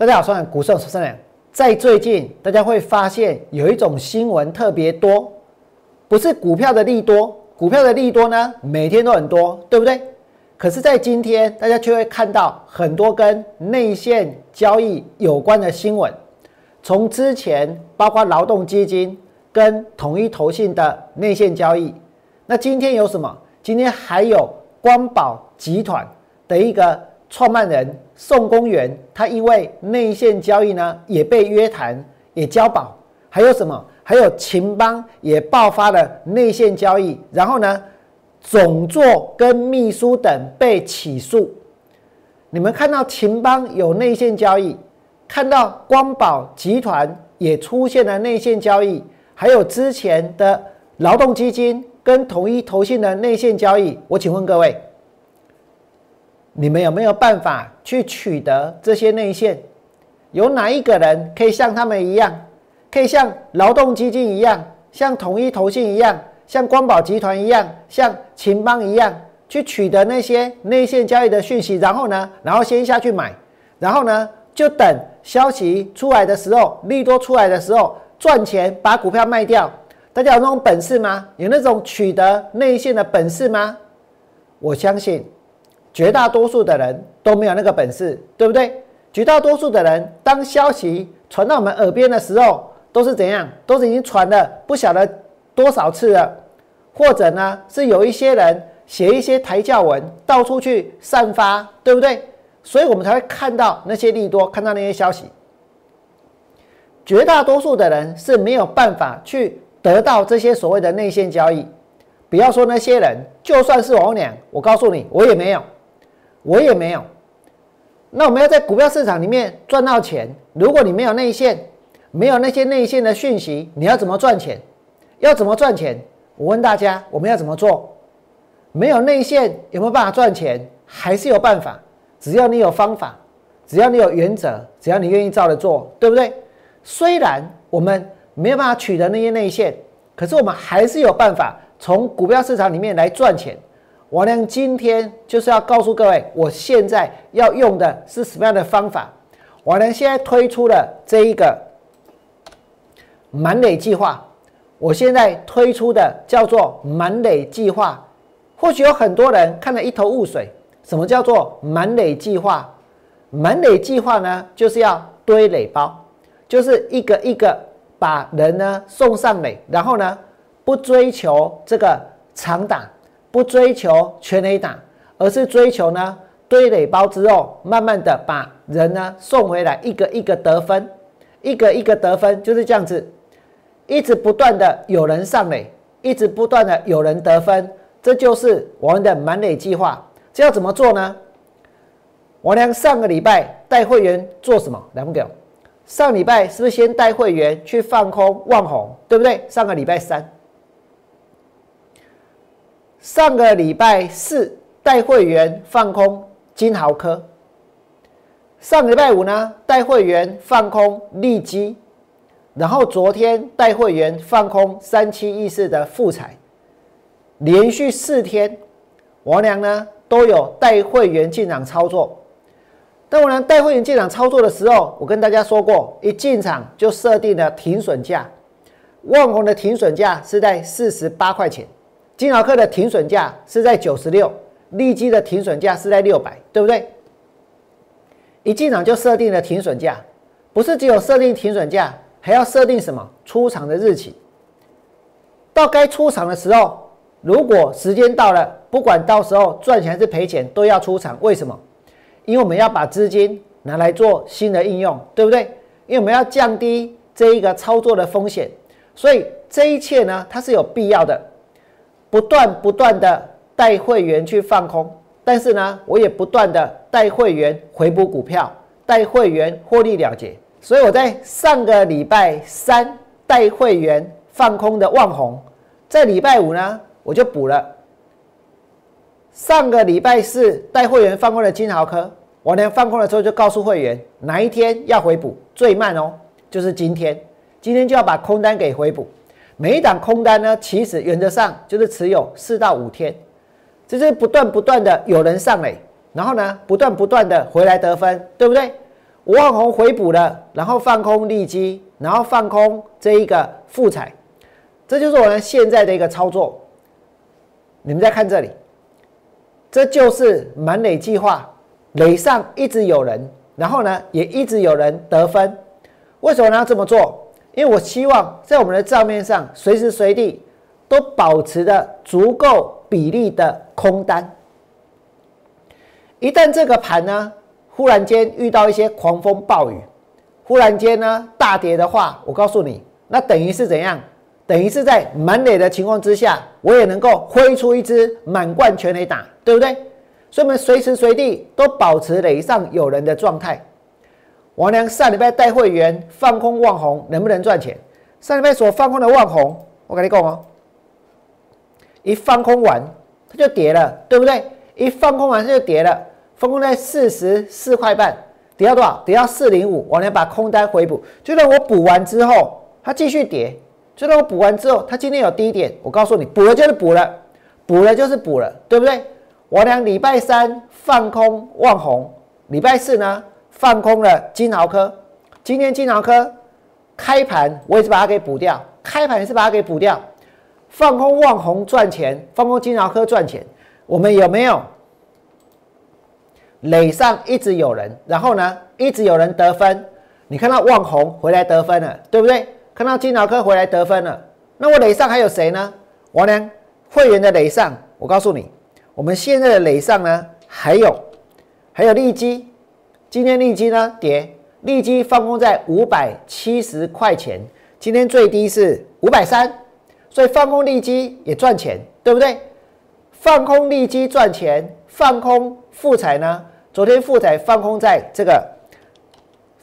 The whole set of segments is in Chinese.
大家好，我是股市主持人。在最近，大家会发现有一种新闻特别多，不是股票的利多，股票的利多呢，每天都很多，对不对？可是，在今天，大家却会看到很多跟内线交易有关的新闻。从之前包括劳动基金跟统一投信的内线交易，那今天有什么？今天还有光宝集团的一个创办人宋公元，他因为内线交易呢也被约谈，也交保。还有什么？还有秦邦也爆发了内线交易，然后呢，总座跟秘书等被起诉。你们看到秦邦有内线交易？看到光宝集团也出现了内线交易，还有之前的劳动基金跟统一投信的内线交易。我请问各位，你们有没有办法去取得这些内线？有哪一个人可以像他们一样，可以像劳动基金一样，像统一投信一样，像光宝集团一样，像秦邦一样，去取得那些内线交易的讯息？然后呢？然后先下去买，然后呢？就等消息出来的时候，利多出来的时候赚钱，把股票卖掉。大家有那种本事吗？有那种取得内线的本事吗？我相信绝大多数的人都没有那个本事，对不对？绝大多数的人，当消息传到我们耳边的时候，都是怎样？都是已经传了不晓得多少次了，或者呢，是有一些人写一些抬轿文，到处去散发，对不对？所以我们才会看到那些利多，看到那些消息。绝大多数的人是没有办法去得到这些所谓的内线交易。不要说那些人，就算是我俩，我告诉你，我也没有，我也没有。那我们要在股票市场里面赚到钱，如果你没有内线，没有那些内线的讯息，你要怎么赚钱？要怎么赚钱？我问大家，我们要怎么做？没有内线有没有办法赚钱？还是有办法？只要你有方法，只要你有原则，只要你愿意照着做，对不对？虽然我们没有办法取得那些内线，可是我们还是有办法从股票市场里面来赚钱。王良今天就是要告诉各位，我现在要用的是什么样的方法？王良现在推出了这一个满垒计划，我现在推出的叫做满垒计划，或许有很多人看得一头雾水。什么叫做满垒计划？满垒计划呢，就是要堆垒包，就是一个一个把人呢送上垒，然后呢不追求这个长打，不追求全垒打，而是追求呢堆垒包之后，慢慢的把人呢送回来，一个一个得分，一个一个得分，就是这样子，一直不断的有人上垒，一直不断的有人得分，这就是我们的满垒计划。这要怎么做呢？王良上个礼拜带会员做什么？来不给？上礼拜是不是先带会员去放空望红，对不对？上个礼拜三，上个礼拜四带会员放空金豪科，上个礼拜五呢带会员放空利基，然后昨天带会员放空三七一四的富彩，连续四天，王良呢？都有带会员进场操作，当我呢带会员进场操作的时候，我跟大家说过，一进场就设定了停损价，万红的停损价是在四十八块钱，金豪克的停损价是在九十六，利基的停损价是在六百，对不对？一进场就设定了停损价，不是只有设定停损价，还要设定什么出场的日期，到该出场的时候。如果时间到了，不管到时候赚钱还是赔钱，都要出场。为什么？因为我们要把资金拿来做新的应用，对不对？因为我们要降低这一个操作的风险，所以这一切呢，它是有必要的。不断不断的带会员去放空，但是呢，我也不断的带会员回补股票，带会员获利了结。所以我在上个礼拜三带会员放空的旺红，在礼拜五呢。我就补了。上个礼拜四带会员放空的金豪科，我连放空的时候就告诉会员哪一天要回补，最慢哦，就是今天，今天就要把空单给回补。每一档空单呢，其实原则上就是持有四到五天，这是不断不断的有人上垒，然后呢，不断不断的回来得分，对不对？吴万红回补了，然后放空利基，然后放空这一个富彩，这就是我们现在的一个操作。你们再看这里，这就是满垒计划，垒上一直有人，然后呢也一直有人得分。为什么要这么做？因为我希望在我们的账面上随时随地都保持着足够比例的空单。一旦这个盘呢，忽然间遇到一些狂风暴雨，忽然间呢大跌的话，我告诉你，那等于是怎样？等于是在满垒的情况之下，我也能够挥出一支满贯全垒打，对不对？所以，我们随时随地都保持垒上有人的状态。王良上礼拜带会员放空望红，能不能赚钱？上礼拜所放空的望红，我跟你讲哦，一放空完它就跌了，对不对？一放空完它就跌了。放空在四十四块半，跌到多少？跌到四零五，我来把空单回补。就算我补完之后，它继续跌；就算我补完之后，它今天有低点，我告诉你，补了就是补了，补了就是补了，对不对？我俩礼拜三放空望红，礼拜四呢放空了金豪科。今天金豪科开盘，我也是把它给补掉，开盘也是把它给补掉。放空望红赚钱，放空金豪科赚钱，我们有没有？垒上一直有人，然后呢，一直有人得分。你看到旺红回来得分了，对不对？看到金脑科回来得分了，那我垒上还有谁呢？王良会员的垒上，我告诉你，我们现在的垒上呢，还有还有利基，今天利基呢跌，利基放空在五百七十块钱，今天最低是五百三，所以放空利基也赚钱，对不对？放空利基赚钱，放空富彩呢？昨天富彩放空在这个，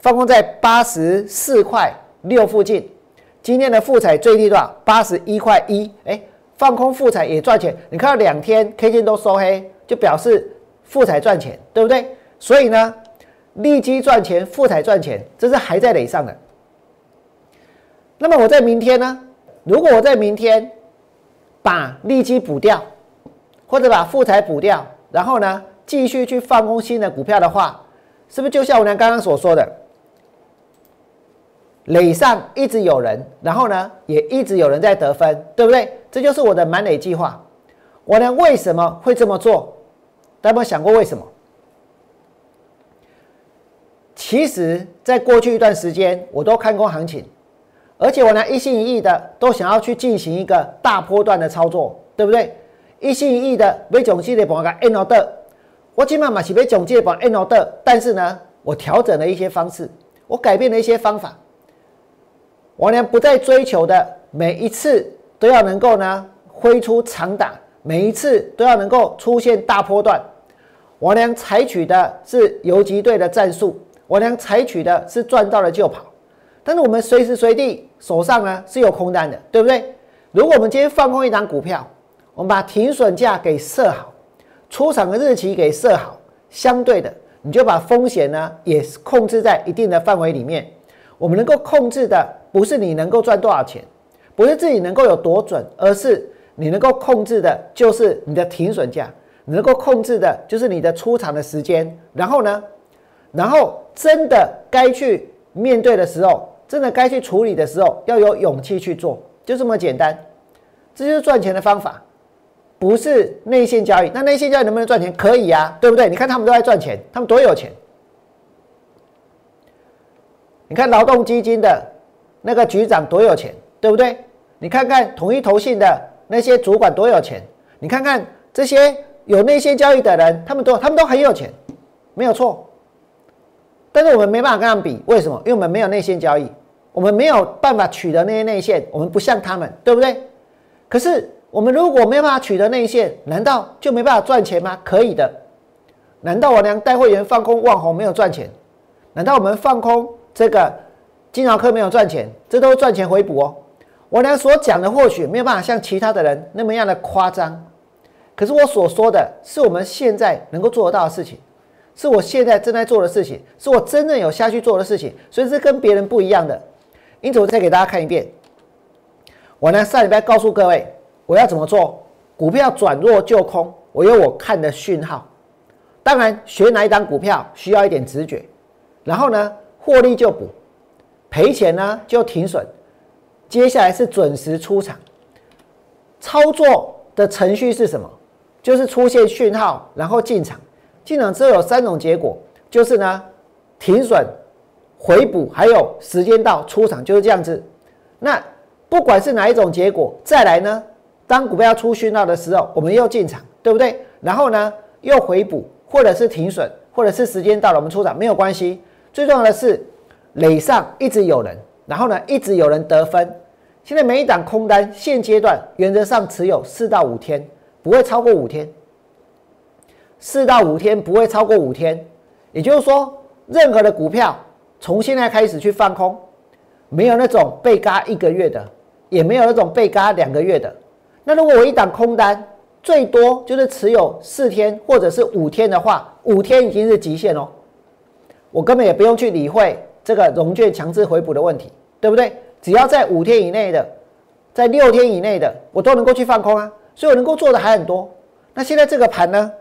放空在八十四块六附近。今天的富彩最低多少？八十一块一。哎，放空富彩也赚钱。你看到两天 K 线都收黑，就表示富彩赚钱，对不对？所以呢，利基赚钱，富彩赚钱，这是还在垒上的。那么我在明天呢？如果我在明天把利基补掉，或者把富彩补掉，然后呢？继续去放空新的股票的话，是不是就像我娘刚刚所说的，垒上一直有人，然后呢，也一直有人在得分，对不对？这就是我的满垒计划。我娘为什么会这么做？大家有没有想过为什么？其实，在过去一段时间，我都看空行情，而且我呢一心一意的都想要去进行一个大波段的操作，对不对？一心一意的为总系列把个 N 的。我起码嘛是被总结把 N O 的，但是呢，我调整了一些方式，我改变了一些方法。我呢不再追求的每一次都要能够呢挥出长打，每一次都要能够出现大波段。我呢采取的是游击队的战术，我呢采取的是赚到了就跑。但是我们随时随地手上呢是有空单的，对不对？如果我们今天放空一张股票，我们把停损价给设好。出场的日期给设好，相对的，你就把风险呢也控制在一定的范围里面。我们能够控制的不是你能够赚多少钱，不是自己能够有多准，而是你能够控制的就是你的停损价，能够控制的就是你的出场的时间。然后呢，然后真的该去面对的时候，真的该去处理的时候，要有勇气去做，就这么简单。这就是赚钱的方法。不是内线交易，那内线交易能不能赚钱？可以呀，对不对？你看他们都在赚钱，他们多有钱。你看劳动基金的那个局长多有钱，对不对？你看看统一投信的那些主管多有钱，你看看这些有内线交易的人，他们都他们都很有钱，没有错。但是我们没办法跟他们比，为什么？因为我们没有内线交易，我们没有办法取得那些内线，我们不像他们，对不对？可是。我们如果没办法取得内线，难道就没办法赚钱吗？可以的。难道我娘带会员放空网红没有赚钱？难道我们放空这个金融科没有赚钱？这都是赚钱回补哦。我娘所讲的或许没有办法像其他的人那么样的夸张，可是我所说的是我们现在能够做得到的事情，是我现在正在做的事情，是我真正有下去做的事情，所以是跟别人不一样的。因此，我再给大家看一遍。我呢上礼拜告诉各位。我要怎么做？股票转弱就空，我有我看的讯号。当然，学哪一档股票需要一点直觉。然后呢，获利就补，赔钱呢就停损，接下来是准时出场。操作的程序是什么？就是出现讯号，然后进场。进场之后有三种结果，就是呢停损、回补，还有时间到出场，就是这样子。那不管是哪一种结果，再来呢，当股票出讯号的时候，我们又进场，对不对？然后呢又回补，或者是停损，或者是时间到了我们出场，没有关系。最重要的是垒上一直有人，然后呢一直有人得分。现在每一档空单，现阶段原则上持有四到五天，不会超过五天。四到五天不会超过五天，也就是说，任何的股票从现在开始去放空，没有那种被嘎一个月的，也没有那种被嘎两个月的。那如果我一档空单最多就是持有四天或者是五天的话，五天已经是极限哦。我根本也不用去理会这个融券强制回补的问题，对不对？只要在五天以内的，在六天以内的，我都能够去放空啊，所以我能够做的还很多。那现在这个盘呢，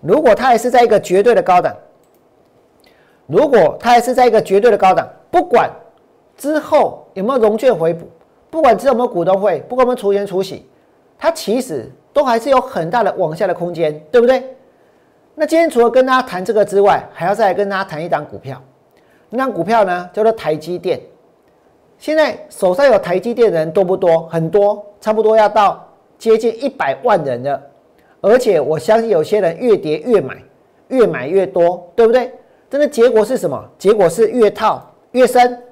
如果它还是在一个绝对的高档，如果它还是在一个绝对的高档，不管之后有没有融券回补，不管之后有没有股东会，不管我们除权除息，它其实都还是有很大的往下的空间，对不对？那今天除了跟大家谈这个之外，还要再来跟大家谈一档股票，那档股票呢叫做台积电。现在手上有台积电的人多不多？很多，差不多要到接近一百万人了。而且我相信有些人越跌越买，越买越多，对不对？真的结果是什么？结果是越套越深。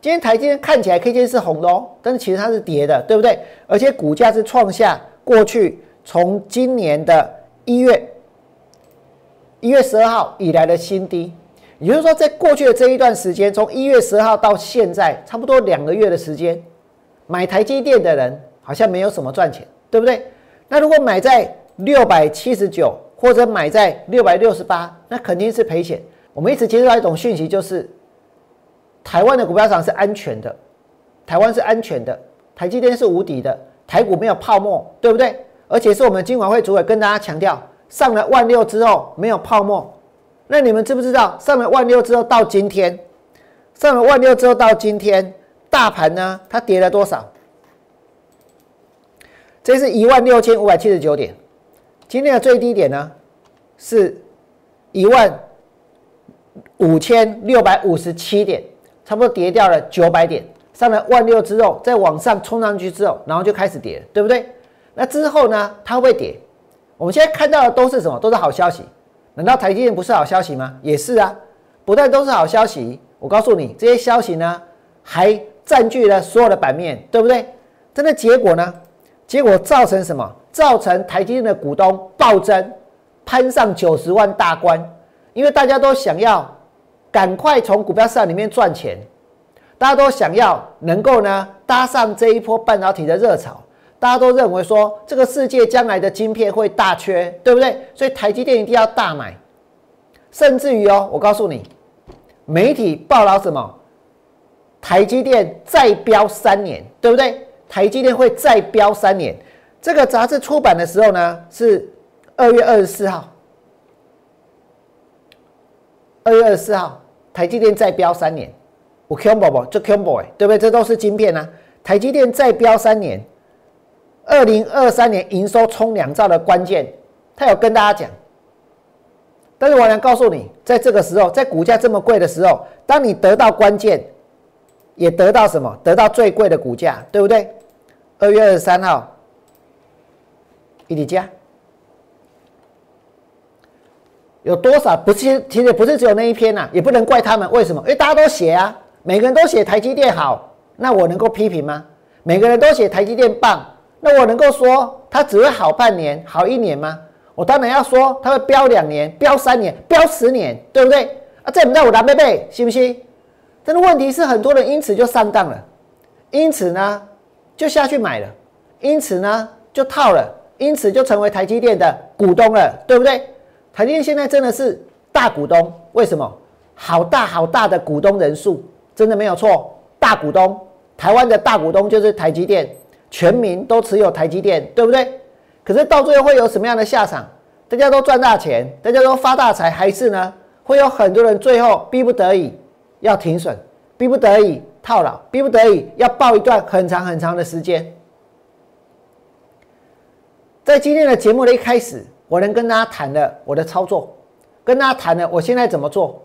今天台积电看起来 K 线是红的哦，但是其实它是跌的，对不对？而且股价是创下过去从今年的一月一月十二号以来的新低。也就是说，在过去的这一段时间，从一月十二号到现在，差不多两个月的时间，买台积电的人好像没有什么赚钱，对不对？那如果买在六百七十九，或者买在六百六十八，那肯定是赔钱。我们一直接受到一种讯息，就是台湾的股票市场是安全的，台湾是安全的，台积电是无敌的，台股没有泡沫，对不对？而且是我们金管会主委跟大家强调，上了万六之后没有泡沫。那你们知不知道上了万六之后到今天，上了万六之后到今天，大盘呢它跌了多少？这是一万六千五百七十九点，今天的最低点呢是一万五千六百五十七点，差不多跌掉了九百点。上了万六之后，再往上冲上去之后，然后就开始跌，对不对？那之后呢，它会跌。我们现在看到的都是什么？都是好消息。难道台积电不是好消息吗？也是啊，不但都是好消息。我告诉你，这些消息呢，还占据了所有的版面，对不对？真的结果呢？结果造成什么？造成台积电的股东暴增，攀上九十万大关。因为大家都想要赶快从股票市场里面赚钱，大家都想要能够呢搭上这一波半导体的热潮。大家都认为说这个世界将来的晶片会大缺，对不对？所以台积电一定要大买，甚至于哦，我告诉你，媒体报道什么？台积电再飙三年，对不对？台积电会再飙三年。这个杂志出版的时候呢，是二月二十四号。二月二十四号，台积电再飙三年，我 c o m b o 不？这 c o m b o 对不对？这都是晶片啊。台积电再飙三年。二零二三年营收冲两兆的关键，他有跟大家讲。但是我想告诉你，在这个时候，在股价这么贵的时候，当你得到关键，也得到什么？得到最贵的股价，对不对？二月二十三号，一迪加有多少？不是，其实不是只有那一篇呐，也不能怪他们。为什么？因为大家都写啊，每个人都写台积电好，那我能够批评吗？每个人都写台积电棒。那我能够说它只会好半年、好一年吗？我当然要说它会飙两年、飙三年、飙十年，对不对？啊，这不在我蓝贝贝，信不信？但是问题是，很多人因此就上当了，因此呢就下去买了，因此呢就套了，因此就成为台积电的股东了，对不对？台积电现在真的是大股东，为什么？好大好大的股东人数，真的没有错，大股东，台湾的大股东就是台积电。全民都持有台积电，对不对？可是到最后会有什么样的下场？大家都赚大钱，大家都发大财，还是呢会有很多人最后逼不得已要停损，逼不得已套牢，逼不得已要抱一段很长很长的时间。在今天的节目的一开始，我能跟大家谈的我的操作，跟大家谈的我现在怎么做。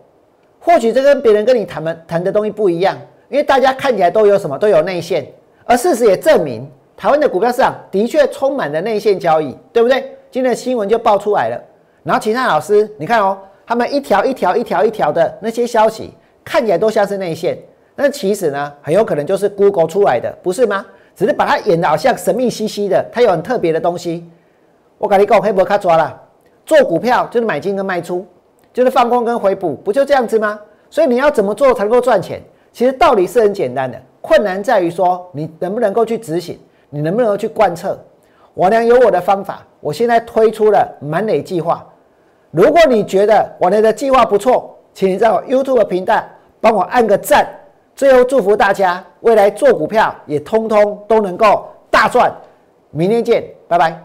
或许这跟别人跟你谈的谈的东西不一样，因为大家看起来都有什么都有内线，而事实也证明，台湾的股票市场的确充满了内线交易，对不对？今天的新闻就爆出来了。然后其他老师，你看哦，他们一条一条一条一条的那些消息，看起来都像是内线，那其实呢，很有可能就是 Google 出来的，不是吗？只是把它演的好像神秘兮兮的，它有很特别的东西。我跟你讲，黑博卡抓了，做股票就是买进跟卖出。就是放空跟回补，不就这样子吗？所以你要怎么做才能够赚钱？其实道理是很简单的，困难在于说你能不能够去执行，你能不能够去贯彻。我娘有我的方法，我现在推出了满垒计划。如果你觉得我娘的计划不错，请你在我 YouTube 频道帮我按个赞。最后祝福大家未来做股票也通通都能够大赚。明天见，拜拜。